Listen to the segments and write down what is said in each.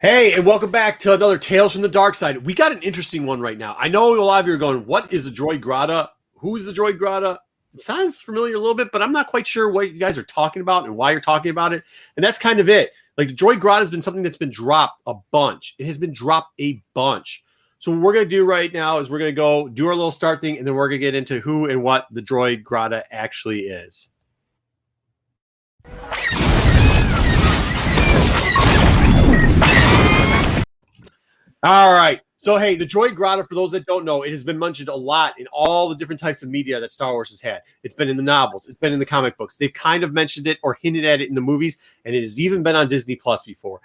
Hey, and welcome back to another Tales from the Dark Side. We got an interesting one right now. I know a lot of you are going, What is the Droid Grata? Who is the Droid Grata? It sounds familiar a little bit, but I'm not quite sure what you guys are talking about and why you're talking about it. And that's kind of it. Like the Droid Grata has been something that's been dropped a bunch. It has been dropped a bunch. So what we're gonna do right now is we're gonna go do our little start thing, and then we're gonna get into who and what the Droid Grata actually is. All right. So, hey, the Droid Grata, for those that don't know, it has been mentioned a lot in all the different types of media that Star Wars has had. It's been in the novels, it's been in the comic books. They've kind of mentioned it or hinted at it in the movies, and it has even been on Disney Plus before.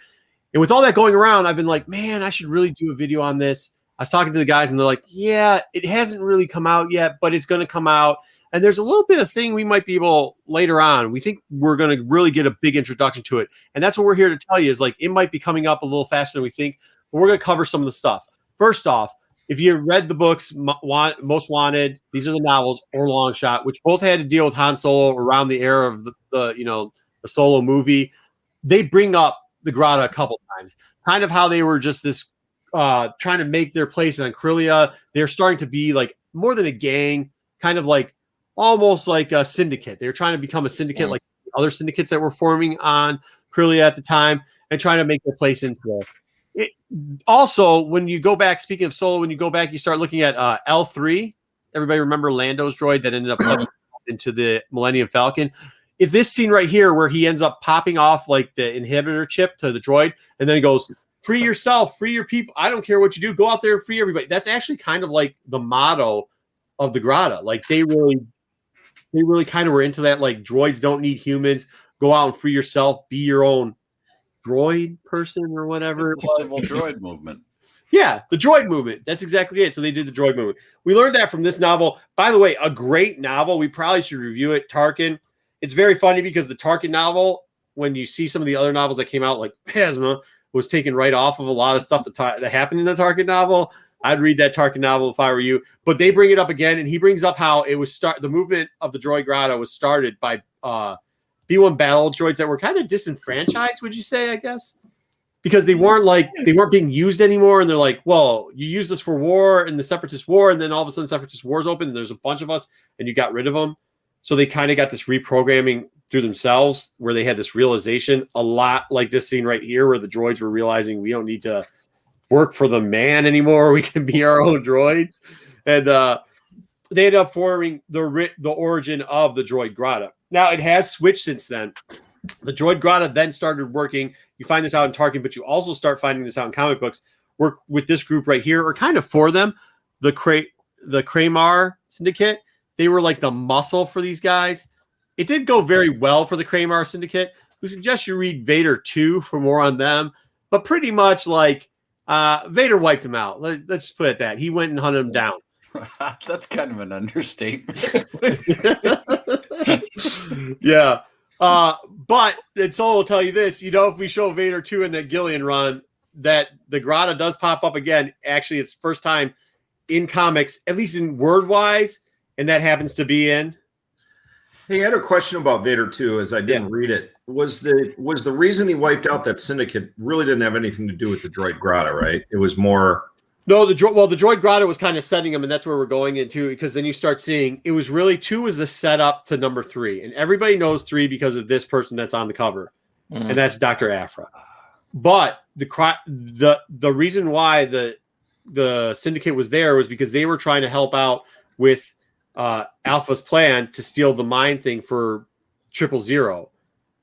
And with all that going around, I've been like, man, I should really do a video on this. I was talking to the guys, and they're like, yeah, it hasn't really come out yet, but it's going to come out. And there's a little bit of thing we might be able later on. We think we're going to really get a big introduction to it. And that's what we're here to tell you is like it might be coming up a little faster than we think, but we're going to cover some of the stuff. First off, if you read the books, Most Wanted, these are the novels, or Long Shot, which both had to deal with Han Solo around the era of the, the you know the Solo movie, they bring up the Grata a couple times. Kind of how they were just this uh, trying to make their place in Corellia. They're starting to be like more than a gang, kind of like almost like a syndicate. They're trying to become a syndicate, like other syndicates that were forming on Corellia at the time, and trying to make their place into there. It, also, when you go back, speaking of Solo, when you go back, you start looking at uh, L3. Everybody remember Lando's droid that ended up into the Millennium Falcon. If this scene right here, where he ends up popping off like the inhibitor chip to the droid, and then goes, "Free yourself, free your people. I don't care what you do. Go out there and free everybody." That's actually kind of like the motto of the Grata. Like they really, they really kind of were into that. Like droids don't need humans. Go out and free yourself. Be your own droid person or whatever. civil droid movement. Yeah, the droid movement. That's exactly it. So they did the droid movement. We learned that from this novel. By the way, a great novel. We probably should review it. Tarkin. It's very funny because the Tarkin novel, when you see some of the other novels that came out, like Phasma, was taken right off of a lot of stuff that, ta- that happened in the Tarkin novel. I'd read that Tarkin novel if I were you. But they bring it up again, and he brings up how it was start the movement of the droid grata was started by uh, B1 battle droids that were kind of disenfranchised, would you say, I guess? Because they weren't like they weren't being used anymore, and they're like, well, you use this for war and the separatist war, and then all of a sudden separatist wars open, and there's a bunch of us, and you got rid of them. So they kind of got this reprogramming through themselves where they had this realization, a lot like this scene right here, where the droids were realizing we don't need to work for the man anymore. We can be our own droids. And uh they ended up forming the the origin of the droid grata. Now it has switched since then. The droid grata then started working. You find this out in Tarkin, but you also start finding this out in comic books. Work with this group right here, or kind of for them, the Cra- the Crymorah Syndicate. They were like the muscle for these guys. It did go very well for the Crymorah Syndicate. We suggest you read Vader 2 for more on them, but pretty much like uh, Vader wiped them out. Let, us put it that. He went and hunted them down. That's kind of an understatement. yeah. Uh, but it's all will tell you this, you know, if we show Vader 2 in that Gillen run, that the Grata does pop up again. Actually, it's first time in comics, at least in word wise, and that happens to be in. Hey, I had a question about Vader 2 as I didn't yeah. read it. Was the was the reason he wiped out that syndicate really didn't have anything to do with the droid Grata, right? It was more no, the droid. Well, the droid grotto was kind of setting them, and that's where we're going into because then you start seeing it was really two was the setup to number three, and everybody knows three because of this person that's on the cover, mm-hmm. and that's Doctor Aphra. But the the the reason why the the syndicate was there was because they were trying to help out with uh, Alpha's plan to steal the mind thing for Triple Zero,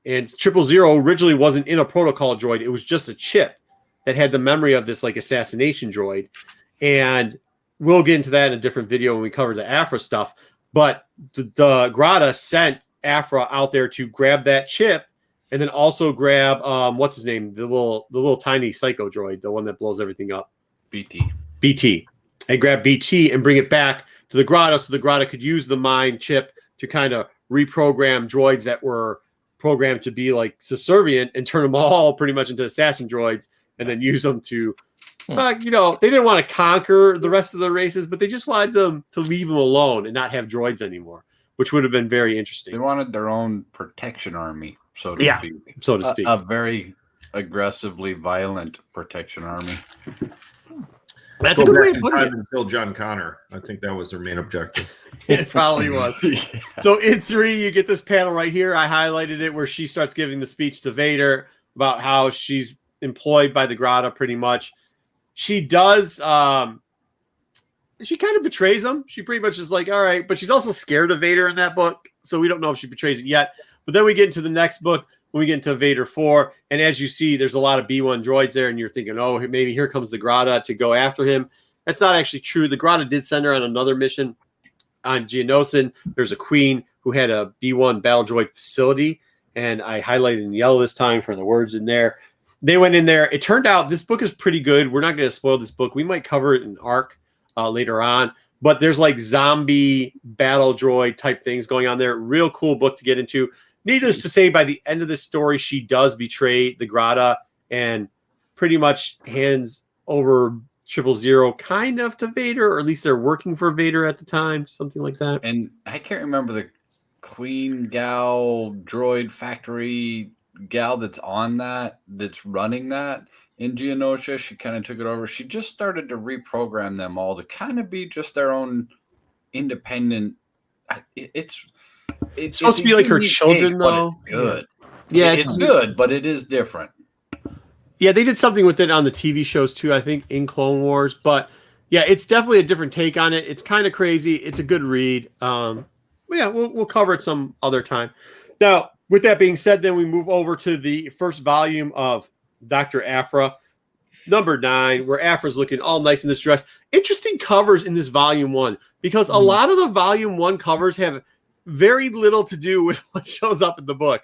and Triple Zero originally wasn't in a protocol droid; it was just a chip that had the memory of this like assassination droid. And we'll get into that in a different video when we cover the Aphra stuff. But the, the Grata sent Aphra out there to grab that chip and then also grab um what's his name? The little the little tiny psycho droid, the one that blows everything up. BT. BT. And grab BT and bring it back to the Grata so the Grata could use the mind chip to kind of reprogram droids that were programmed to be like subservient and turn them all pretty much into assassin droids and then use them to, hmm. uh, you know, they didn't want to conquer the rest of the races, but they just wanted them to leave them alone and not have droids anymore, which would have been very interesting. They wanted their own protection army, so to yeah, speak. So to speak. A, a very aggressively violent protection army. That's a good way of in putting it. kill John Connor. I think that was their main objective. It probably was. So in three, you get this panel right here. I highlighted it where she starts giving the speech to Vader about how she's employed by the Grata pretty much. She does um she kind of betrays him. She pretty much is like, all right, but she's also scared of Vader in that book. So we don't know if she betrays it yet. But then we get into the next book when we get into Vader 4. And as you see, there's a lot of B1 droids there, and you're thinking, oh, maybe here comes the Grata to go after him. That's not actually true. The Grata did send her on another mission on Geonosis. There's a queen who had a B1 battle droid facility, and I highlighted in yellow this time for the words in there. They went in there. It turned out this book is pretty good. We're not going to spoil this book. We might cover it in arc uh, later on, but there's like zombie battle droid type things going on there. Real cool book to get into. Needless to say, by the end of the story, she does betray the Grata and pretty much hands over triple zero kind of to Vader, or at least they're working for Vader at the time, something like that. And I can't remember the Queen Gal droid factory gal that's on that, that's running that in Geonosis. She kind of took it over. She just started to reprogram them all to kind of be just their own independent. It- It's it's supposed to be like her children, though. it's good. Yeah, it's, good, but it is different. Yeah, they did something with it on the TV shows too, I think, in Clone Wars. But yeah, it's definitely a different take on it. It's kind of crazy. It's a good read. Um, yeah, we'll we'll cover it some other time. Now, with that being said, then we move over to the first volume of Dr. Aphra, number nine, where Aphra's looking all nice in this dress. Interesting covers in this volume one, because a Mhm. lot of the volume one covers have very little to do with what shows up in the book.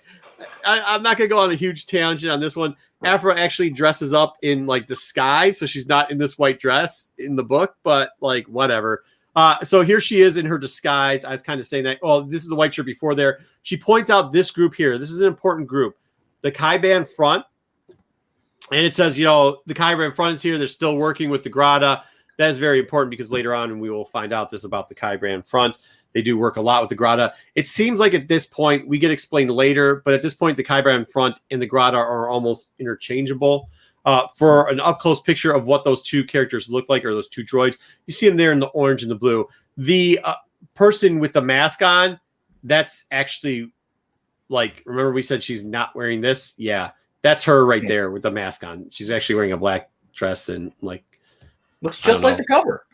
I, I'm not gonna go on a huge tangent on this one. Aphra actually dresses up in like the sky, so she's not in this white dress in the book, but like whatever. Uh, so here she is in her disguise. I was kind of saying that. Oh, this is the white shirt before there. She points out this group here. This is an important group, the Kaiban front, and it says, you know, the Kaiban front is here. They're still working with the Grata. That is very important because later on we will find out this about the Kaiban front. They do work a lot with the Grata. It seems like at this point we get explained later, but at this point the Kybran front and the Grata are almost interchangeable. Uh, for an up close picture of what those two characters look like, or those two droids, you see them there in the orange and the blue. The uh, person with the mask on, that's actually like, remember we said she's not wearing this? Yeah, that's her right Yeah. there with the mask on. She's actually wearing a black dress and like, Looks just like the cover.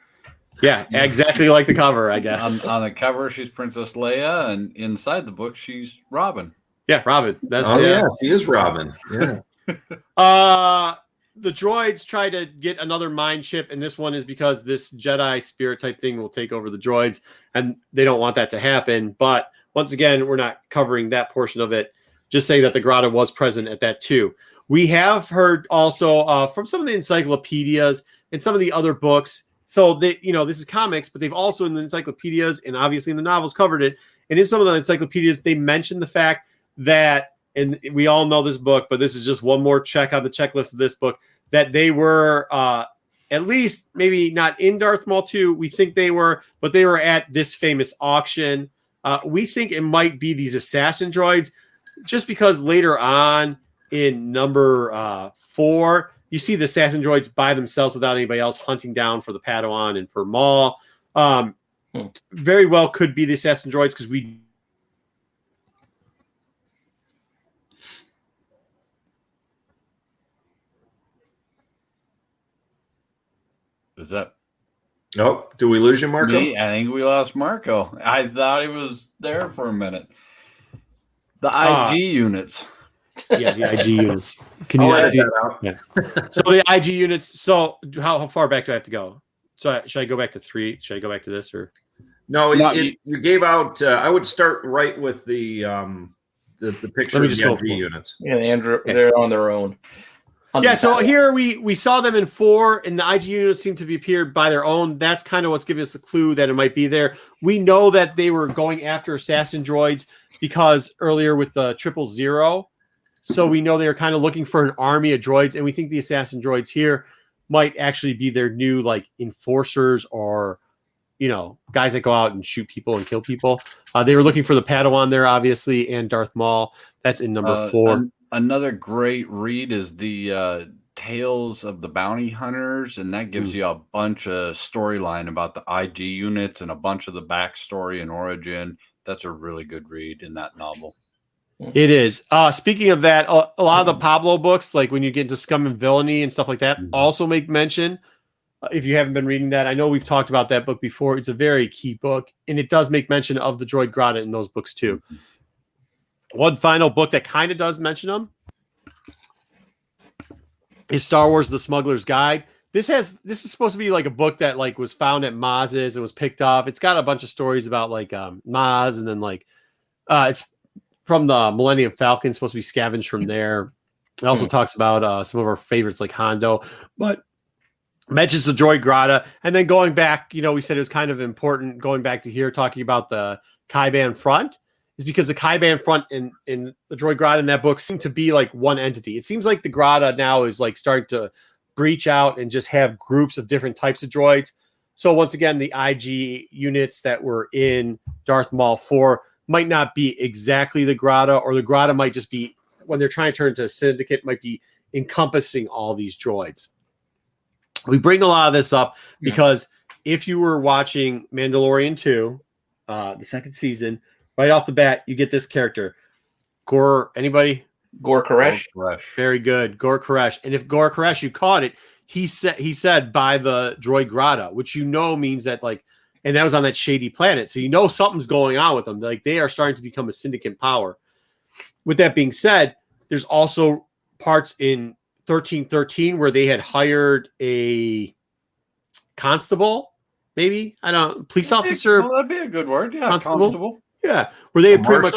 yeah, exactly like the cover, I guess. on, on the cover, she's Princess Leia, and inside the book, she's Robin. yeah, Robin. That's oh yeah. yeah, she is Robin. Yeah. Uh the droids try to get another mind chip, and this one is because this Jedi spirit type thing will take over the droids, and they don't want that to happen. But once again, we're not covering that portion of it. Just say that the Grata was present at that too. We have heard also uh, from some of the encyclopedias and some of the other books. So they, you know, this is comics, but they've also in the encyclopedias and obviously in the novels covered it. And in some of the encyclopedias, they mention the fact that and we all know this book, but this is just one more check on the checklist of this book that they were uh, at least maybe not in Darth Maul 2. We think they were, but they were at this famous auction. Uh, we think it might be these assassin droids, just because later on in number uh, four, you see the assassin droids by themselves without anybody else hunting down for the Padawan and for Maul. Um, Hmm. Very well could be the assassin droids because we Is that Oh, do we lose you, Marco? me? I think we lost Marco. I thought he was there for a minute. The IG Ah. units. yeah the IG units. Can you I'll not edit see? that out. Yeah. So the IG units. So how, how far back do I have to go? So I, should I go back to three? Should I go back to this or? No, No, it, you- you gave out. Uh, I would start right with the um the, the picture of the IG units. Yeah, Andrew, Yeah. they're on their own. Yeah. So here we we saw them in four, and the IG units seem to be appeared by their own. That's kind of what's giving us the clue that it might be there. We know that they were going after assassin droids because earlier with the triple zero, so we know they were kind of looking for an army of droids, and we think the assassin droids here might actually be their new like enforcers or you know guys that go out and shoot people and kill people. Uh, they were looking for the Padawan there, obviously, and Darth Maul. That's in number Uh, four. un- Another great read is the uh, Tales of the Bounty Hunters, and that gives Mm. you a bunch of storyline about the IG units and a bunch of the backstory and origin. That's a really good read in that novel. It is. Uh, speaking of that, a, a lot of the Pablo books, like when you get into Scum and Villainy and stuff like that, Mhm. also make mention. uh, If you haven't been reading that, I know we've talked about that book before. It's a very key book, and it does make mention of the droid Grata in those books too. One final book that kind of does mention them is Star Wars: The Smuggler's Guide. This has this is supposed to be like a book that like was found at Maz's. It was picked up. It's got a bunch of stories about like um Maz, and then like uh, it's from the Millennium Falcon, supposed to be scavenged from there. It also Hmm. talks about uh, some of our favorites like Hondo, but mentions the droid Grata. And then going back, you know, we said it was kind of important going back to here talking about the Kaiban front is because the Kaiban front in, in the droid Grata in that book seem to be like one entity. It seems like the Grata now is like starting to breach out and just have groups of different types of droids. So once again, the IG units that were in Darth Maul 4 might not be exactly the Grata, or the Grata might just be when they're trying to turn into a syndicate, might be encompassing all these droids. We bring a lot of this up Yeah. because if you were watching Mandalorian 2, uh, the second season, right off the bat, you get this character. Gor, anybody? Gor Koresh. Fresh. Very good. Gor Koresh. And if Gor Koresh, you caught it, he said he said by the droid Grata, which you know means that like, and that was on that shady planet. So you know something's going on with them. Like they are starting to become a syndicate power. With that being said, there's also parts in 1313 where they had hired a constable, maybe I don't police officer. Well, that'd be a good word. Yeah, Constable? constable. Yeah, were they pretty much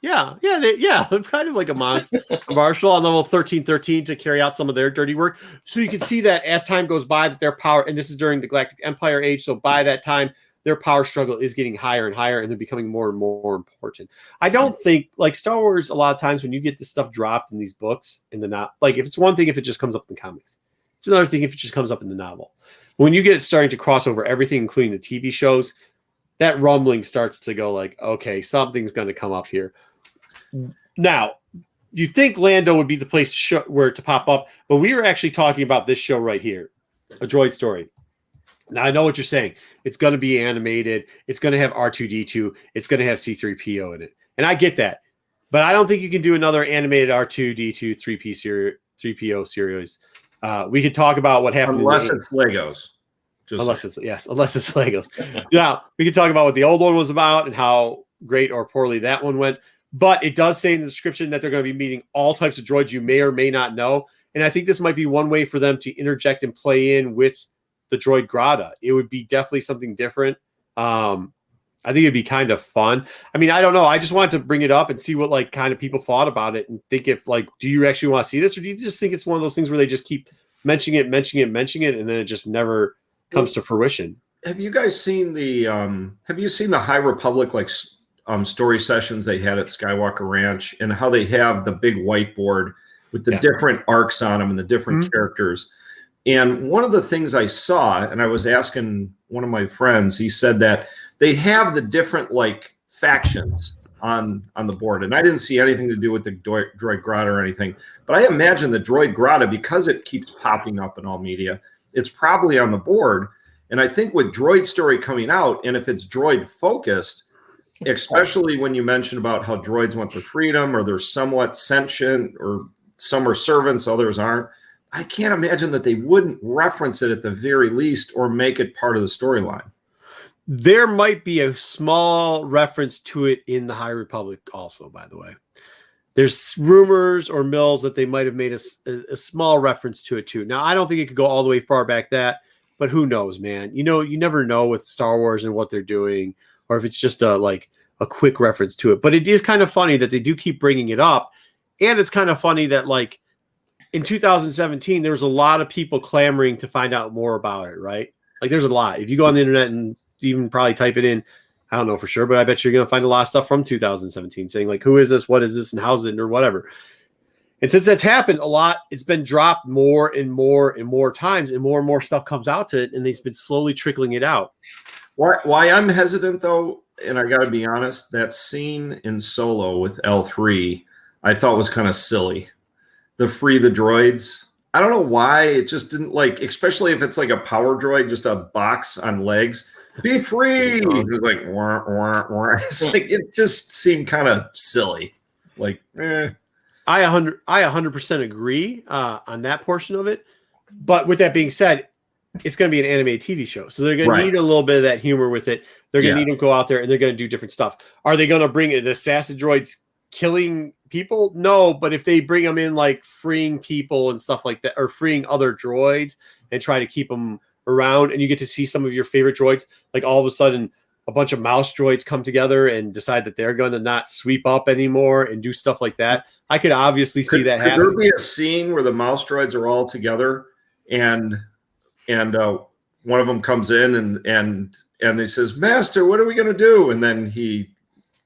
yeah, yeah, they, yeah, kind of like a monster marshal on level thirteen thirteen to carry out some of their dirty work. So you can see that as time goes by, that their power, and this is during the Galactic Empire age. So by that time, their power struggle is getting higher and higher, and they're becoming more and more important. I don't think like Star Wars. A lot of times when you get this stuff dropped in these books, in the not like if it's one thing if it just comes up in the comics, it's another thing if it just comes up in the novel. When you get it starting to cross over everything, including the TV shows, that rumbling starts to go like, okay, something's going to come up here. Now, you think Lando would be the place to show, where to pop up, but we are actually talking about this show right here, a droid story. Now I know what you're saying. It's going to be animated. It's going to have R2D2. It's going to have C3PO in it, and I get that. But I don't think you can do another animated R2D2 3P series, 3PO series. Uh, we could talk about what happened Unless it's Legos. Just unless it's yes, unless it's Legos. yeah, we can talk about what the old one was about and how great or poorly that one went. But it does say in the description that they're going to be meeting all types of droids you may or may not know. And I think this might be one way for them to interject and play in with the droid Grata. It would be definitely something different. Um, I think it'd be kind of fun. I mean, I don't know. I just wanted to bring it up and see what like kind of people thought about it and think if like, do you actually want to see this, or do you just think it's one of those things where they just keep mentioning it, mentioning it, mentioning it, and then it just never comes to fruition? have you guys seen the um have you seen the high republic like um story sessions they had at skywalker ranch and how they have the big whiteboard with the Yeah. different arcs on them and the different Mhm. characters and one of the things i saw and i was asking one of my friends he said that they have the different like factions on on the board and i didn't see anything to do with the droid, droid grata or anything but i imagine the droid grata because it keeps popping up in all media it's probably on the board and I think with Droid Story coming out, and if it's droid focused, especially when you mention about how droids want their freedom or they're somewhat sentient or some are servants, others aren't, I can't imagine that they wouldn't reference it at the very least or make it part of the storyline. There might be a small reference to it in the High Republic, also, by the way. There's rumors or mills that they might have made a small reference to it too. Now, I don't think it could go all the way far back that, but who knows, man? You know, you never know with Star Wars and what they're doing, or if it's just a like a quick reference to it. But it is kind of funny that they do keep bringing it up, and it's kind of funny that like in 2017 there was a lot of people clamoring to find out more about it, right? Like there's a lot. If you go on the internet and even probably type it in, I don't know for sure, but I bet you're going to find a lot of stuff from 2017 saying like, who is this? What is this? And how's it? Or whatever. And since that's happened a lot, it's been dropped more and more and more times, and more and more stuff comes out to it, and they've been slowly trickling it out. Why, why I'm hesitant though, and I got to be honest, that scene in Solo with L3 I thought was kind of silly. The free the droids. I don't know why it just didn't like, especially if it's like a power droid, just a box on legs. Be free. It was like, wah, wah, wah. It's like it just seemed kind of silly. Like, eh. I 100 I 100% agree uh, on that portion of it. But with that being said, it's going to be an animated TV show. So they're going Right. to need a little bit of that humor with it. They're going to Yeah. need them to go out there and they're going to do different stuff. Are they going to bring in assassin droids killing people? No, but if they bring them in like freeing people and stuff like that or freeing other droids and try to keep them around and you get to see some of your favorite droids like all of a sudden a bunch of mouse droids come together and decide that they're going to not sweep up anymore and do stuff like that. I could obviously see that could happening. there be a scene where the mouse droids are all together and and uh, one of them comes in and and and he says, "Master, what are we going to do?" And then he,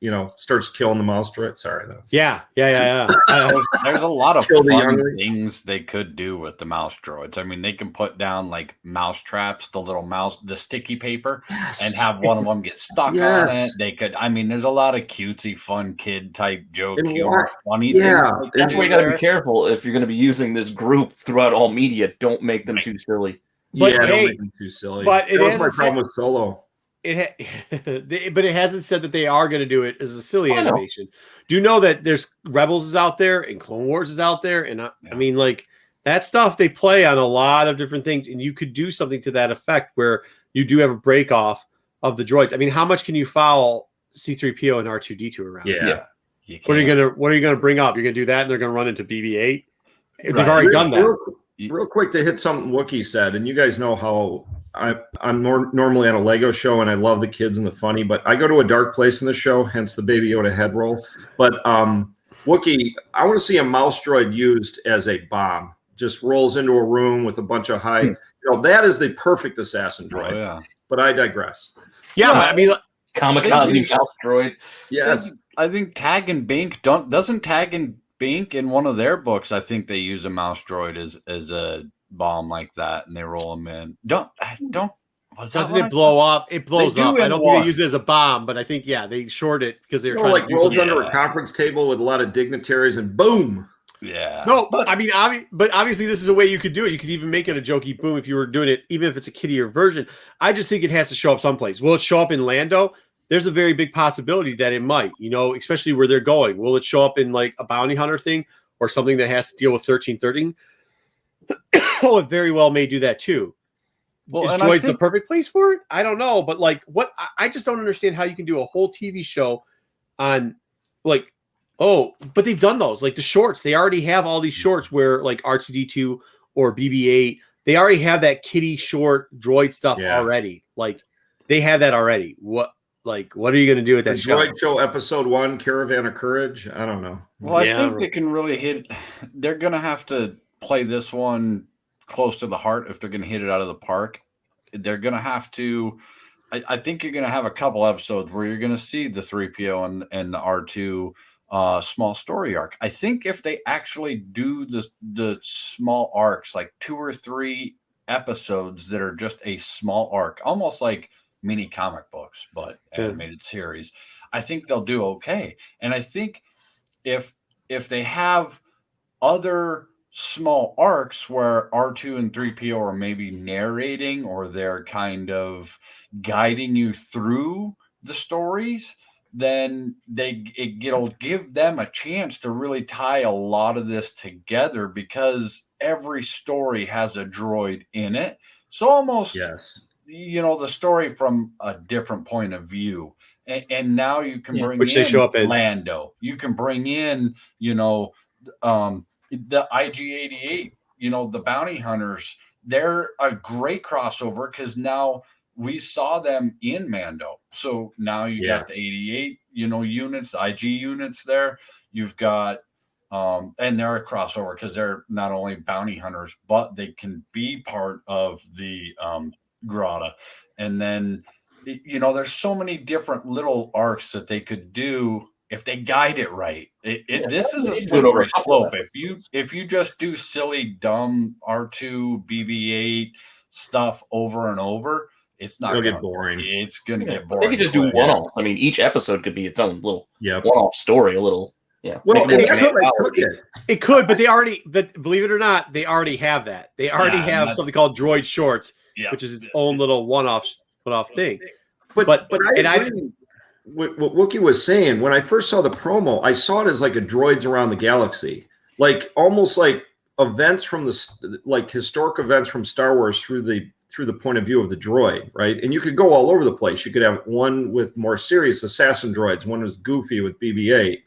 you know, starts killing the mouse droid. Sorry, that's Yeah, yeah, yeah, yeah. There's, there's a lot of Kill fun youngling. things they could do with the mouse droids. I mean, they can put down like mouse traps, the little mouse, the sticky paper, and have one of them get stuck on it. They could. I mean, there's a lot of cutesy, fun kid type joke And humor, why- funny yeah, things. they That's why you got to there. be careful if you're going to be using this group throughout all media. Don't make them too silly. But yeah, hey, don't make them too silly. but it that was my problem with Solo. It ha- but it hasn't said that they are going to do it as a silly I know. animation. Do you know that there's Rebels is out there and Clone Wars is out there, and I, I mean like that stuff they play on a lot of different things, and you could do something to that effect where you do have a break off of the droids. I mean, how much can you foul C3PO and R2D2 around? Yeah. Yeah. What are you gonna What are you gonna bring up? You're gonna do that, and they're gonna run into BB-8. They've already Real- done that. Real, real quick to hit something Wookie said, and you guys know how I, I'm nor- normally on a Lego show, and I love the kids and the funny, but I go to a dark place in the show, hence the Baby Yoda head roll. But um, Wookie, I want to see a mouse droid used as a bomb. Just rolls into a room with a bunch of high. Hmm. You know, that is the perfect assassin Oh, droid. yeah. But I digress. Yeah, Yeah. I mean, Kamikaze mouse droid. Yes. I think Tag and Bink don't doesn't Tag and Bink in one of their books. I think they use a mouse droid as as a bomb like that, and they roll them in. Don't uh, hmm. don't. Was doesn't what I it blow up? It blows up. I don't think they use it as a bomb, but I think yeah, they short it because they were You know, trying like to do rolls something. under a conference table with a lot of dignitaries, and boom. Yeah. No, but I mean, obvi- but obviously, this is a way you could do it. You could even make it a jokey boom if you were doing it, even if it's a kiddier version. I just think it has to show up someplace. Will it show up in Lando? There's a very big possibility that it might, you know, especially where they're going. Will it show up in like a bounty hunter thing or something that has to deal with 1313? Oh, it very well may do that too. Well, is and I Droids the perfect place for it? I don't know, but like, what I- I just don't understand how you can do a whole TV show on like, oh, but they've done those like the shorts. They already have all these shorts where like R2D2 or BB8, they already have that kitty short droid stuff Yeah. already. Like, they have that already. What, like, what are you going to do with The that show? droid show episode one, Caravan of Courage. I don't know. Well, I think they can really hit. They're going to have to play this one close to the heart if they're going to hit it out of the park. They're going to have to. I, I think you're going to have a couple episodes where you're going to see the 3PO and, and the R2 uh, small story arc. I think if they actually do the, the small arcs, like two or three episodes that are just a small arc, almost like mini comic books, but Yeah. animated series, I think they'll do okay. And I think if if they have other small arcs where R2 and 3PO are maybe narrating or they're kind of guiding you through the stories, then they it, it'll give them a chance to really tie a lot of this together because every story has a droid in it. So almost Yes. you know the story from a different point of view and, and now you can Yeah, bring which they show up in. lando you can bring in you know um the ig88 you know the bounty hunters they're a great crossover because now we saw them in mando so now you Yeah. got the 88 you know units ig units there you've got um, and they're a crossover because they're not only bounty hunters, but they can be part of the um, Grata. And then, you know, there's so many different little arcs that they could do if they guide it right. It, it, Yeah, this is a they do it over slippery slope. If you if you just do silly, dumb R2, BB8 stuff over and over, it's not gonna, get boring. It's gonna Yeah, get boring. They could just do one off. I mean, each episode could be its own little Yep. one off story, a little Yeah. Well, Make it that's more what I reality. took it. It could, but they already, but believe it or not, they already have that. They already Yeah, have not- something called Droid Shorts, Yeah. which is its own little one-off, one-off thing. But But- but, I and I- with what Wookie was saying. When I first saw the promo, I saw it as like a droids around the galaxy, like almost like events from the like historic events from Star Wars through the through the point of view of the droid, right? And you could go all over the place. You could have one with more serious assassin droids, one was goofy with BB-8.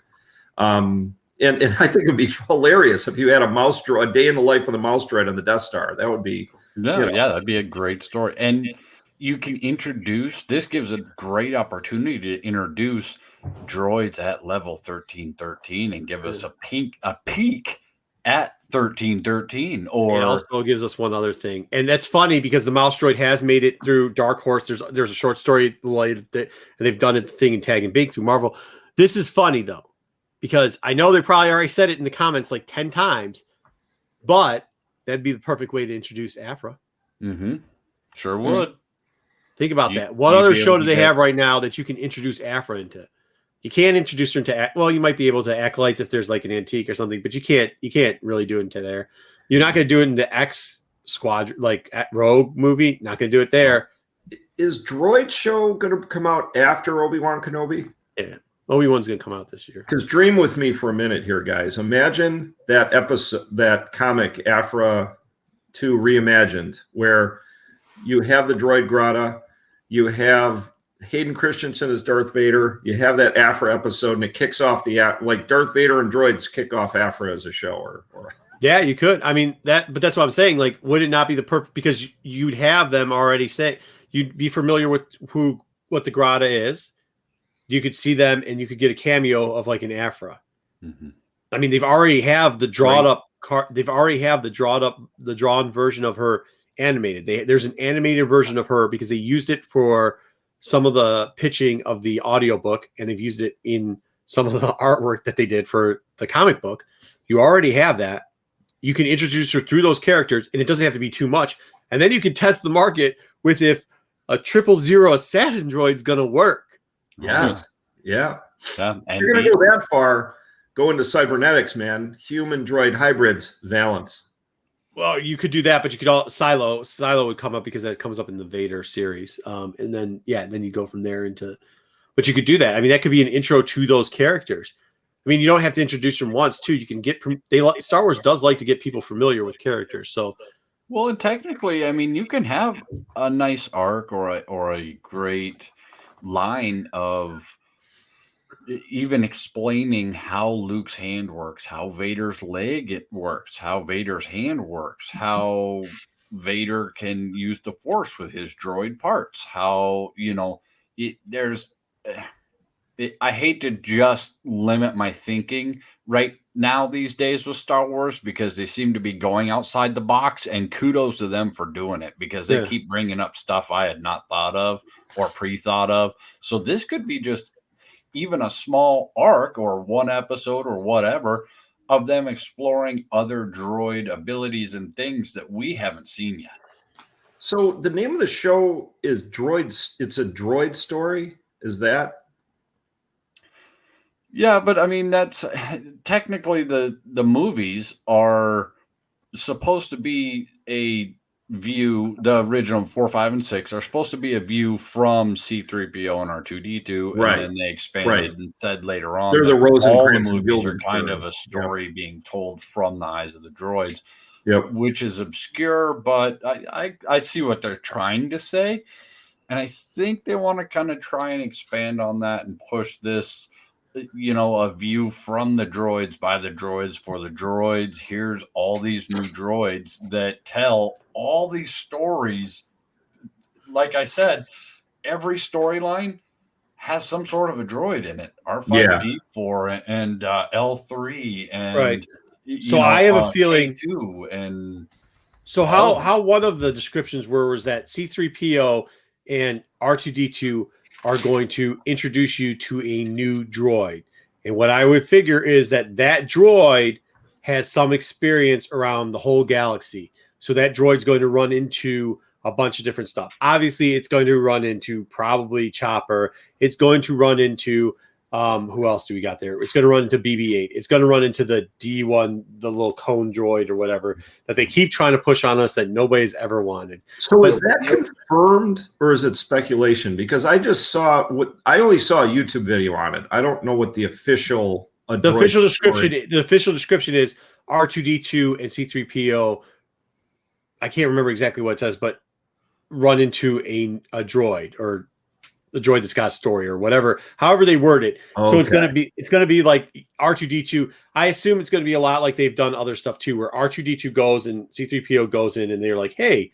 Um, and, and I think it'd be hilarious if you had a mouse droid, a day in the life of the mouse droid on the Death Star. That would be No, you know. yeah, that'd be a great story. And you can introduce this gives a great opportunity to introduce droids at level 1313 and give us a pink a peek at 1313 or it also gives us one other thing, and that's funny because the mouse droid has made it through Dark Horse. There's there's a short story like that, and they've done a thing in Tag and Bink through Marvel. This is funny though, because I know they probably already said it in the comments like ten times, but that'd be the perfect way to introduce Aphra. mm-hmm. sure would. Think about You- that. What other show do they get- have right now that you can introduce Aphra into? You can't introduce her into well, you might be able to acolytes if there's like an antique or something, but you can't you can't really do it into there. You're not going to do it in the X Squad like at Rogue movie. Not going to do it there. is Droid Show going to come out after Obi Wan Kenobi? Yeah, Obi Wan's going to come out this year. Because dream with me for a minute here, guys. Imagine that episode, that comic Aphra Two reimagined, where you have the droid Grata, you have Hayden Christensen as Darth Vader, you have that Aphra episode, and it kicks off the a- like Darth Vader and droids kick off Aphra as a show, or, or Yeah, you could. I mean that, but that's what I'm saying. Like, would it not be the perfect because you'd have them already say you'd be familiar with who what the Grata is. You could see them, and you could get a cameo of like an Aphra. Mhm. I mean, they've already have the drawn Right. up car. They've already have the drawn up the drawn version of her animated. They, there's an animated version of her because they used it for some of the pitching of the audiobook and they've used it in some of the artwork that they did for the comic book. You already have that. You can introduce her through those characters and it doesn't have to be too much. And then you can test the market with if a triple zero assassin droid's going to work. yes, yeah. Yeah, and You're gonna go that far. Go into cybernetics, man. Human droid hybrids, Valance. Well, you could do that, but you could all Cylo. Cylo would come up because that comes up in the Vader series, um, and then yeah, then you go from there into. But you could do that. I mean, that could be an intro to those characters. I mean, you don't have to introduce them once too. You can get they like Star Wars does like to get people familiar with characters. So Well, and technically, I mean, you can have a nice arc or a or a great line of even explaining how Luke's hand works, how Vader's leg it works, how Vader's hand works, how Vader can use the Force with his droid parts, how you know it, there's. eh, It, I hate to just limit my thinking right now these days with Star Wars because they seem to be going outside the box, and kudos to them for doing it because they Yeah. keep bringing up stuff I had not thought of or pre thought of. So this could be just even a small arc or one episode or whatever of them exploring other droid abilities and things that we haven't seen yet. So the name of the show is Droids. It's a droid story. Is that Yeah, but I mean that's technically the the movies are supposed to be a view the original 4 5 and 6 are supposed to be a view from C3PO and R2D2 and Right. then they expanded Right. and said later on They're the the Rosencrantz and movies are kind of a story being told from the eyes of the droids Yep. which is obscure, but I, I, I see what they're trying to say. And I think they want to kind of try and expand on that and push this, you know, a view from the droids by the droids for the droids. Here's all these new droids that tell all these stories. Like I said, every storyline has some sort of a droid in it. R5D4 and uh, L3 and Right. So I have a uh, feeling- K2 and So how Oh. how one of the descriptions were was that C3PO and R2D2 are going to introduce you to a new droid. And what I would figure is that that droid has some experience around the whole galaxy. So that droid's going to run into a bunch of different stuff. Obviously, it's going to run into probably Chopper. It's going to run into Um, who else do we got there? It's going to run into BB-8. It's going to run into the D1, the little cone droid or whatever that they keep trying to push on us that nobody's ever wanted. So is that confirmed or is it speculation? Because I just saw what I only saw a YouTube video on it. I don't know what the official The official description, the official description is R2D2 and C3PO. I can't remember exactly what it says, but run into a, a droid or the droid that's got a story or whatever. However they word it. So it's gonna be it's gonna be like R2D2. I assume it's gonna be a lot like they've done other stuff too, where R2D2 goes and C3PO goes in and they're like, hey,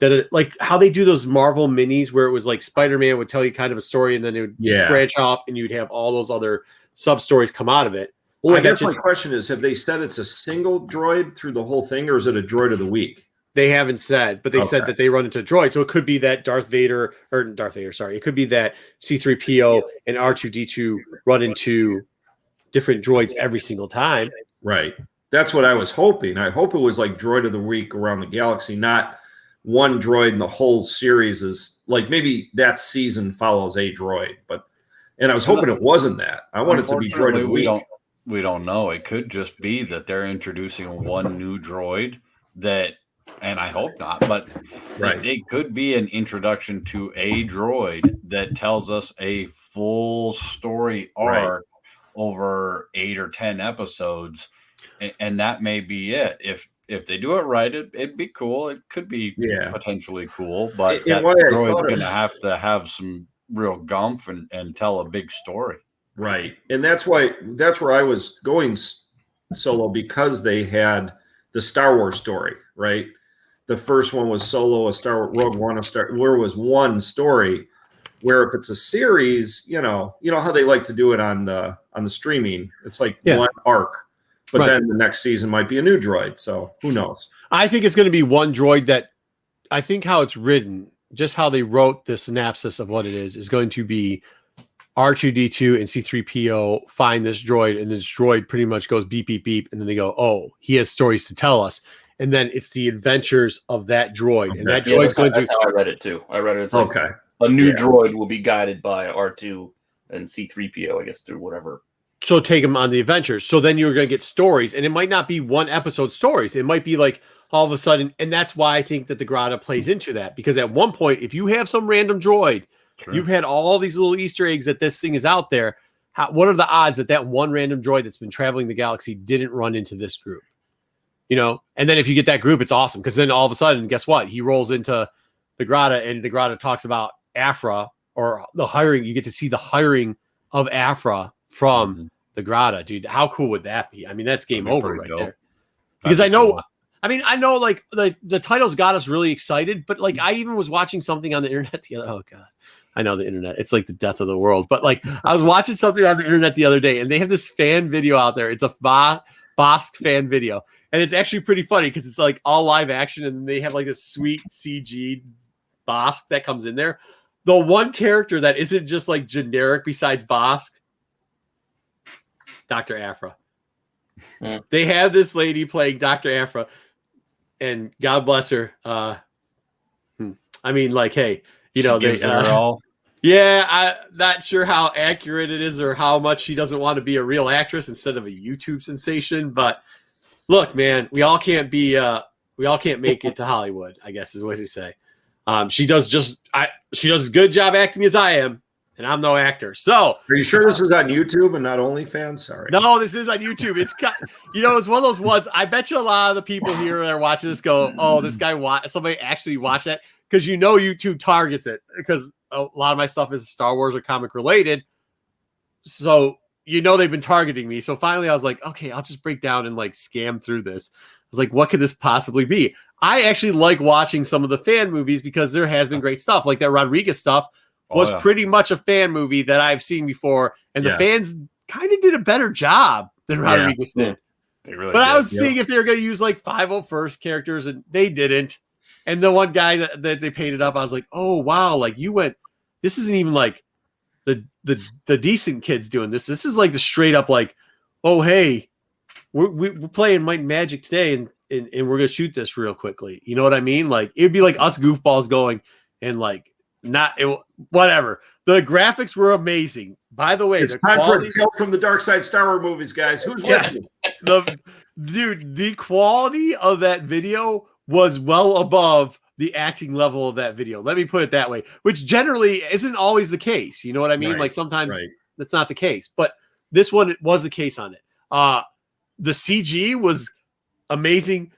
that it, like how they do those Marvel minis where it was like Spider-Man would tell you kind of a story and then it would Yeah. branch off and you'd have all those other sub stories come out of it. Well, I I guess my question is: Have they said it's a single droid through the whole thing, or is it a droid of the week? They haven't said, but they said that they run into droid. So it could be that Darth Vader or Darth Vader, sorry, it could be that C3PO and R2D2 run into different droids every single time. Right. That's what I was hoping. I hope it was like droid of the week around the galaxy, not one droid in the whole series is like maybe that season follows a droid, but and I was hoping it wasn't that. I wanted to be droid of Unfortunately, the we don't we don't know. It could just be that they're introducing one new droid that, and I hope not, but Right. it could be an introduction to a droid that tells us a full story Right. arc over eight or ten episodes, and that may be it. If if they do it right, it, it'd be cool. It could be Yeah. potentially cool, but And that droid's going to have to have some real gumph and, and tell a big story. Right. And that's why that's where I was going solo because they had the Star Wars story, right? The first one was solo, a Star Rogue One, a Star where was one story. Where if it's a series, you know, you know how they like to do it on the on the streaming. It's like Yeah. one arc, but Right. then the next season might be a new droid. So who knows? I think it's going to be one droid that I think how it's written, just how they wrote the synopsis of what it is, is going to be R2D2 and C3PO find this droid, and this droid pretty much goes beep, beep, beep. And then they go, Oh, he has stories to tell us. And then it's the adventures of that droid. And that Okay. Yeah, droid's that's, how, going to that's how I read it too. I read it as like Okay. a new Yeah. droid will be guided by R2 and C3PO, I guess, through whatever. so take them on the adventures. So then you're going to get stories, and it might not be one episode stories. It might be like all of a sudden, and that's why I think that the Grata plays hmm. into that because at one point, if you have some random droid, you've had all these little Easter eggs that this thing is out there. How, what are the odds that that one random droid that's been traveling the galaxy didn't run into this group? You know, and then if you get that group, it's awesome because then all of a sudden, guess what? He rolls into the Grata, and the Grata talks about Aphra or the hiring. You get to see the hiring of Aphra from Mhm. the Grata, dude. How cool would that be? I mean, that's game over right dope. there. Because That'd I know, cool. I mean, I know like the the titles got us really excited, but like I even was watching something on the internet the other. Oh god, I know the internet. It's like the death of the world. But like I was watching something on the internet the other day, and they have this fan video out there. It's a Ba- Bossk fan video, and it's actually pretty funny because it's like all live action, and they have like this sweet CG Bossk that comes in there. The one character that isn't just like generic besides Bossk, Dr. Aphra. Hmm. They have this lady playing Dr. Aphra, and God bless her. Uh, hmm. I mean, like, hey, you know, they, uh, all. Yeah, I'm not sure how accurate it is or how much she doesn't want to be a real actress instead of a YouTube sensation. But look, man, we all can't be, uh, we all can't make it to Hollywood. I guess is what you say. Um, she does just, I, she does a good job acting as I am, and I'm no actor. So Are you sure this is on YouTube and not OnlyFans? Sorry. no, this is on YouTube. It's cut. You know, it's one of those ones. I bet you a lot of the people here that are watching this go, "Oh, this guy watch." Somebody actually watched that because you know YouTube targets it because a lot of my stuff is Star Wars or comic related. So you know they've been targeting me. So finally, I was like, okay, I'll just break down and like scam through this. I was like, what could this possibly be? I actually like watching some of the fan movies because there has been great stuff, like that Rodriguez stuff Oh, was yeah. pretty much a fan movie that I've seen before, and the fans kind of did a better job than Yeah. Rodriguez did. They really But I was yeah. seeing if they were going to use like 501st characters, and they didn't. And the one guy that, that they painted up, I was like, oh wow, like you went. This isn't even like the the the decent kids doing this. This is like the straight up like, oh hey, we're we- we're playing Might Magic today, and, and and we're gonna shoot this real quickly. You know what I mean? Like it'd be like us goofballs going and like not it, whatever. The graphics were amazing. By the way, It's the time for quality, a from the Dark Side Star Wars movies, guys. Who's Yeah. with you? the dude, the quality of that video was well above the acting level of that video. Let me put it that way, which generally isn't always the case. You know what I mean? Right, Like sometimes Right. that's not the case, but this one it was the case on it. Uh the CG was amazing.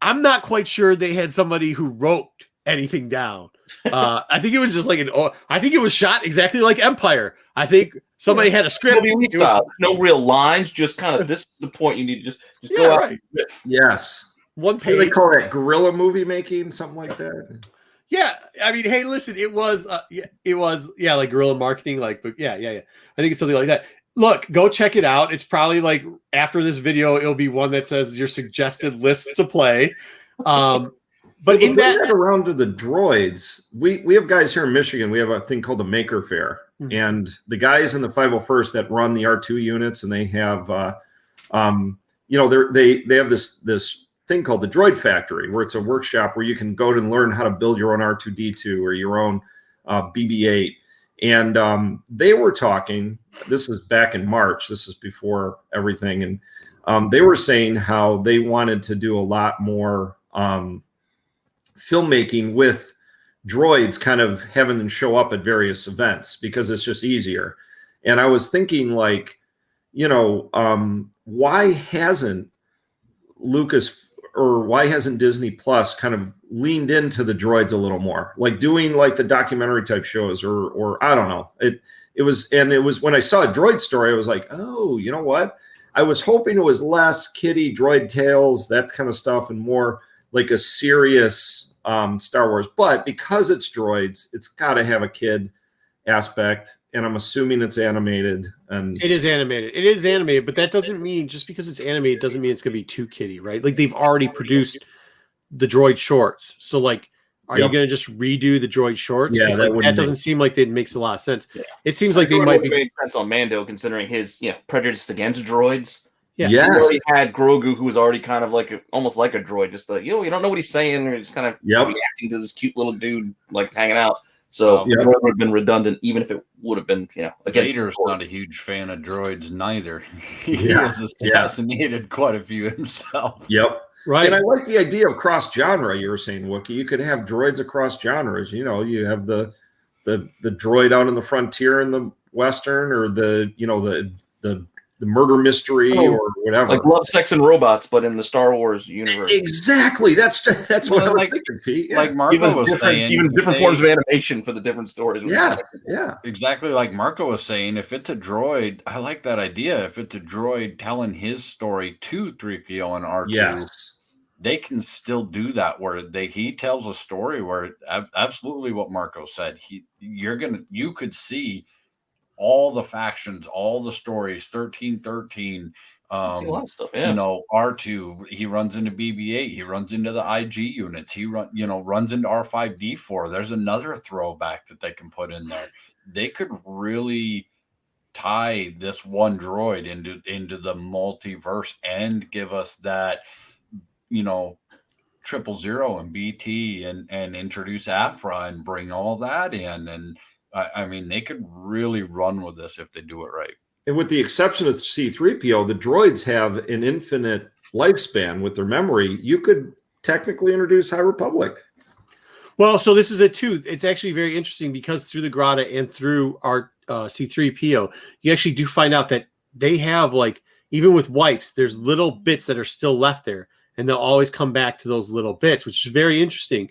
I'm not quite sure they had somebody who wrote anything down. Uh I think it was just like an I think it was shot exactly like Empire. I think somebody had a script. Was- No real lines, just kind of this is the point you need to just, just Yeah, go out right. Yes. One do they call it Guerrilla movie making, something like that. Yeah, I mean, hey, listen, it was, uh, yeah, it was, yeah, like guerrilla marketing, like, but yeah, yeah, yeah. I think it's something like that. Look, go check it out. It's probably like after this video, it'll be one that says your suggested lists to play. Um, but Well, in that, around to the droids, we we have guys here in Michigan. We have a thing called the Maker Faire, Mhm. and the guys in the 501st that run the R2 units, and they have, uh, um, you know, they they they have this this thing called the Droid Factory, where it's a workshop where you can go and learn how to build your own R2D2 or your own uh, BB8. And um, they were talking. This is back in March. This is before everything, and um, they were saying how they wanted to do a lot more. Um, filmmaking with droids kind of having them show up at various events because it's just easier. And I was thinking, like, you know, um, why hasn't Lucas or why hasn't Disney Plus kind of leaned into the droids a little more, like doing like the documentary type shows, or or I don't know. It it was, and it was when I saw a droid story, I was like, oh, you know what? I was hoping it was less kitty droid tales, that kind of stuff, and more like a serious um, Star Wars. But because it's droids, it's got to have a kid aspect, and I'm assuming it's animated. And it is animated. It is animated, but that doesn't mean just because it's animated doesn't mean it's gonna be too kiddie, right? Like they've already produced the droid shorts, so like. Are Yep. you going to just redo the droid shorts? Yeah, 'Cause, that like, that, wouldn't doesn't make- seem like it makes a lot of sense. Yeah. It seems like they might would've be. made sense on Mando considering his you know prejudice against droids. Yeah. You yes, already had Grogu, who was already kind of like a, almost like a droid, just like you know, you don't know what he's saying, or just kind of Yep. reacting to this cute little dude like hanging out. So Yep. the droid would have been redundant, even if it would have been, you know, against. Vader's the not a huge fan of droids neither. he Yeah, has assassinated quite a few himself. yep. Right. And I like the idea of cross genre. You were saying, Wookie. You could have droids across genres. You know, you have the the the droid out in the frontier in the western, or the you know the the the murder mystery Oh, or whatever. like love, sex, and robots, but in the Star Wars universe. exactly. That's that's what I was like- thinking, Pete. Yeah. Like Marco Give us was different, saying, even different they- forms of animation for the different stories. yes, yeah, Exactly like Marco was saying, if it's a droid, I like that idea. If it's a droid telling his story to 3PO and R2, yes, they can still do that where they he tells a story where ab- absolutely what Marco said. He you're gonna you could see all the factions, all the stories, 1313. I see a lot Um, of stuff. Yeah. you know, R2, he runs into BB8, he runs into the IG units, he run, you know, runs into R5D4. There's another throwback that they can put in there. They could really tie this one droid into into the multiverse and give us that, you know, triple zero and BT and and introduce Aphra and bring all that in. And I, I mean, they could really run with this if they do it right. and with the exception of C3PO, the droids have an infinite lifespan with their memory. You could technically introduce High Republic. Well, so this is it too. It's actually very interesting because through the Gotra and through our uh, C3PO, you actually do find out that they have like even with wipes, there's little bits that are still left there, and they'll always come back to those little bits, which is very interesting.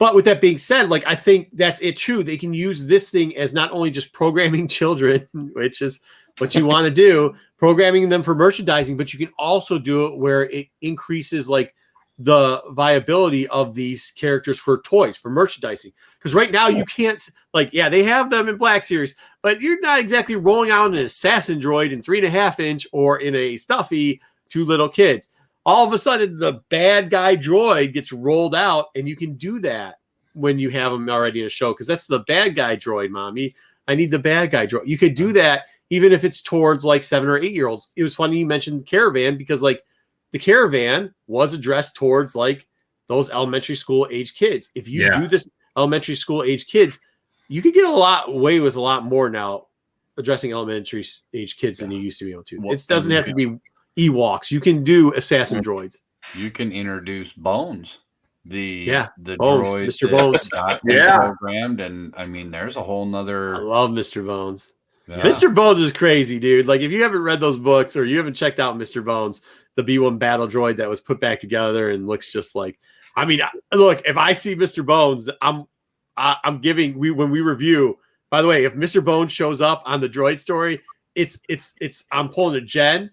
But with that being said, like I think that's it too. They can use this thing as not only just programming children, which is what you want to do, programming them for merchandising, but you can also do it where it increases like the viability of these characters for toys for merchandising. Because right now you can't like yeah they have them in black series but you're not exactly rolling out an assassin droid in three and a half inch or in a stuffy to little kids all of a sudden the bad guy droid gets rolled out and you can do that when you have them already in a show because that's the bad guy droid mommy i need the bad guy droid you could do mm. that even if it's towards like seven or eight year olds it was funny you mentioned caravan because like the caravan was addressed towards like those elementary school age kids. If you Yeah. do this, elementary school age kids, you could get a lot away with a lot more now addressing elementary age kids than you used to be able to. Well, It doesn't have to be Ewoks. You can do assassin hmm. droids. You can introduce Bones, the Yeah, the Bones, droid, Mr. Bones. Yeah. programmed, and I mean, there's a whole I love Mr. Bones. yeah. Mr. Bones is crazy, dude. Like if you haven't read those books or you haven't checked out Mr. Bones, the B1 battle droid that was put back together and looks just like I mean, look, if I see Mr. Bones, I'm I, I'm giving we when we review, by the way, if Mr. Bones shows up on the droid story, it's it's it's I'm pulling a Jen.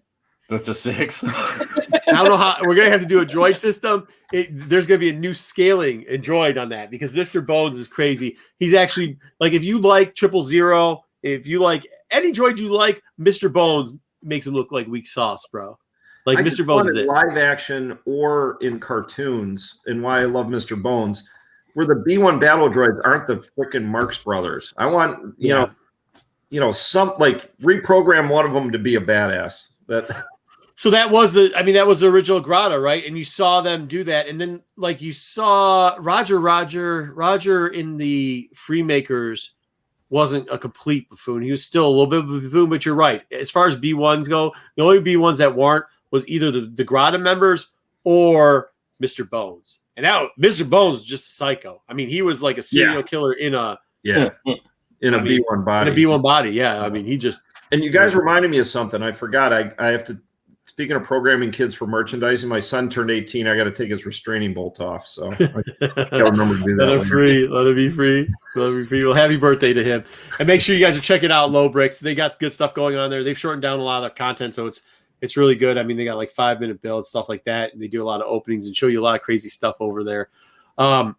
That's a six. I don't know how we're gonna have to do a droid system. It, there's gonna be a new scaling and droid on that because Mr. Bones is crazy. He's actually like if you like triple zero, if you like any droid you like, Mr. Bones makes him look like weak sauce, bro. Like I Mr. Bones is it it. live action or in cartoons, and why I love Mr. Bones, where the B1 battle droids aren't the freaking Marx brothers. I want you Yeah. know, you know, some like reprogram one of them to be a badass. That So that was the I mean that was the original Gotra, right? And you saw them do that, and then like you saw Roger, Roger, Roger in the Freemakers wasn't a complete buffoon. He was still a little bit of a buffoon, but you're right. As far as B ones go, the only B ones that weren't was either the, the Gotra members or Mr. Bones. And now Mr. Bones was just psycho. I mean, he was like a serial killer in a yeah, in a mean, B1 in body. a B one body. Yeah, I mean, he just And you guys reminded me of something. I forgot. I, I have to. Speaking of programming kids for merchandising, my son turned 18. I got to take his restraining bolt off. So I got to remember to do that. Let it later. free. Let it be free. Let it be free. Well, happy birthday to him. And make sure you guys are checking out Low Bricks. They got good stuff going on there. They've shortened down a lot of their content, so it's it's really good. I mean, they got like five minute builds, stuff like that, and they do a lot of openings and show you a lot of crazy stuff over there. Um,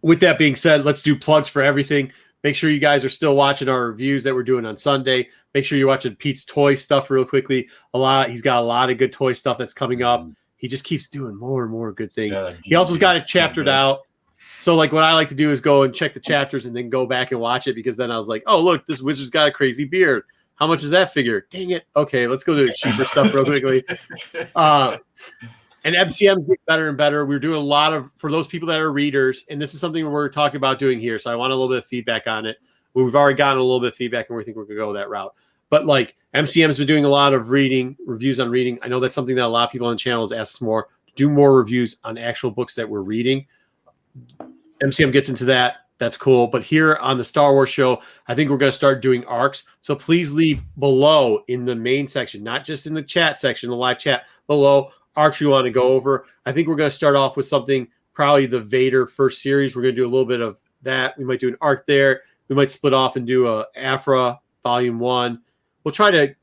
with that being said, let's do plugs for everything. Make sure you guys are still watching our reviews that we're doing on Sunday. Make sure you're watching Pete's toy stuff real quickly. A lot. He's got a lot of good toy stuff that's coming up. He just keeps doing more and more good things. Yeah, He also has got it chaptered out. So like what I like to do is go and check the chapters and then go back and watch it because then I was like, oh look, this wizard's got a crazy beard. How much is that figure? Dang it. Okay, let's go to the cheaper stuff real quickly. Uh, and MCM's get better and better. We're doing a lot of for those people that are readers, and this is something we're talking about doing here. So I want a little bit of feedback on it. We've already gotten a little bit of feedback, and we think we're gonna go that route. But like MCM's been doing a lot of reading, reviews on reading. I know that's something that a lot of people on the channel has asked us more. Do more reviews on actual books that we're reading. MCM gets into that. That's cool. But here on the Star Wars show, I think we're going to start doing arcs. So please leave below in the main section, not just in the chat section, the live chat below arcs you want to go over. I think we're going to start off with something, probably the Vader first series. We're going to do a little bit of that. We might do an arc there. We might split off and do a Aphra volume one. We'll try to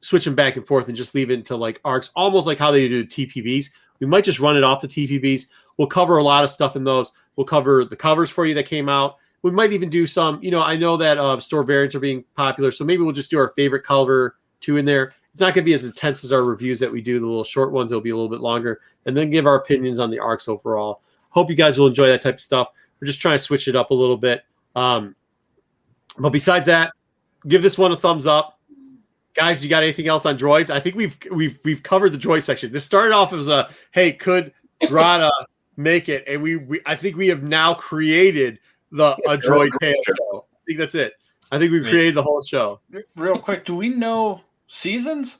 switch them back and forth and just leave it into like arcs, almost like how they do TPBs. We might just run it off the TPBs. We'll cover a lot of stuff in those. We'll cover the covers for you that came out. We might even do some, you know, I know that uh, store variants are being popular, so maybe we'll just do our favorite cover two in there. It's not going to be as intense as our reviews that we do, the little short ones. It'll be a little bit longer, and then give our opinions on the arcs overall. Hope you guys will enjoy that type of stuff. We're just trying to switch it up a little bit. Um, but besides that, give this one a thumbs up guys you got anything else on droids i think we've we've we've covered the droid section this started off as a hey could Gotra make it and we, we i think we have now created the a droid tale show i think that's it i think we've created the whole show Real quick, do we know seasons?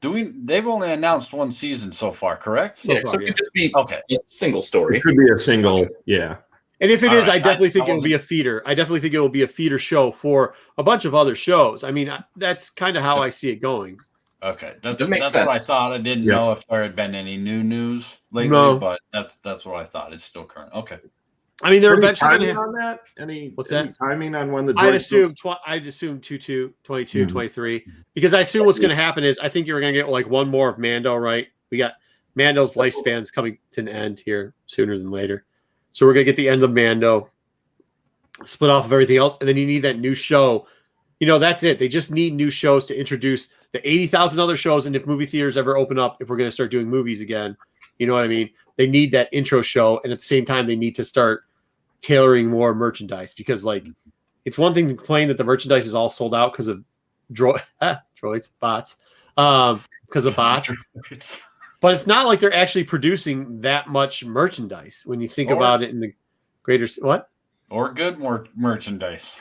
Do we? They've only announced one season so far, correct? So yeah, so far, it yeah. could just be Okay. a single story. It could be a single. Yeah. And if it All is, right, i definitely I- think I it will be a feeder i definitely think it will be a feeder show for a bunch of other shows i mean I- that's kind of how i see it going Okay, that's, That makes that's what I thought. I didn't Yeah. know if there had been any new news lately, No. but that's that's what I thought. It's still current. Okay. i mean they're Any eventually going timing to on that? Any What's any that? timing on when the I'd assume tw- I'd assume 22, 22, Mhm. 23. Because I assume what's going to happen is I think you're going to get like one more of Mando, right? We got Mando's lifespan's coming to an end here sooner than later. So we're to get the end of Mando, split off of everything else, and then you need that new show. You know, that's it. They just need new shows to introduce the 80,000 other shows. And if movie theaters ever open up, if we're to start doing movies again, you know what I mean? They need that intro show. And at the same time, they need to start tailoring more merchandise because, like, it's one thing to complain that the merchandise is all sold out because of dro- droids, bots, um, because of bots. But it's not like they're actually producing that much merchandise when you think Or- about it in the greater. What? or good more merchandise.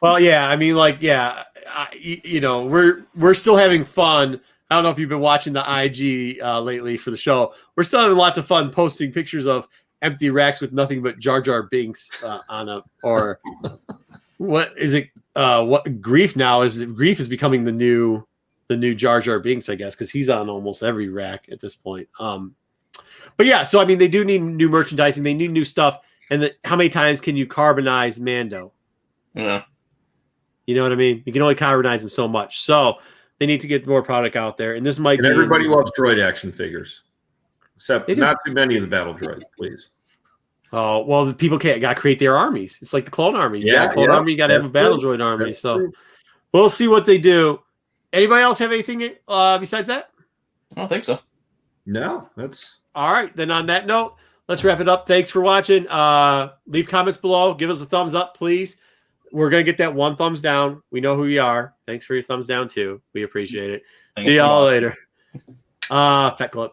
Well, yeah, I mean, like, yeah, I, you know, we're we're still having fun. I don't know if you've been watching the IG uh, lately for the show. We're still having lots of fun posting pictures of empty racks with nothing but Jar Jar Binks uh, on a or what is it? Uh, what Greef now is? Greef is becoming the new the new Jar Jar Binks, I guess, because he's on almost every rack at this point. Um, but yeah, so I mean, they do need new merchandising. They need new stuff. And the, how many times can you carbonize Mando? Yeah. You know what I mean? You can only carbonize them so much. So they need to get more product out there. And this might And be everybody loves droid action figures, except not too many of the battle droids, please. Oh well, the people can't got to create their armies. It's like the clone army. You Yeah, got clone yeah, army. You got to have a battle true. droid army. That's so true. we'll see what they do. Anybody else have anything uh, besides that? I don't think so. No, that's All right. Then on that note, let's wrap it up. Thanks for watching. Uh, leave comments below. Give us a thumbs up, please. We're gonna get that one thumbs down. We know who you are. Thanks for your thumbs down too. We appreciate it. Thanks See y'all watching. later. Uh, Fat Club.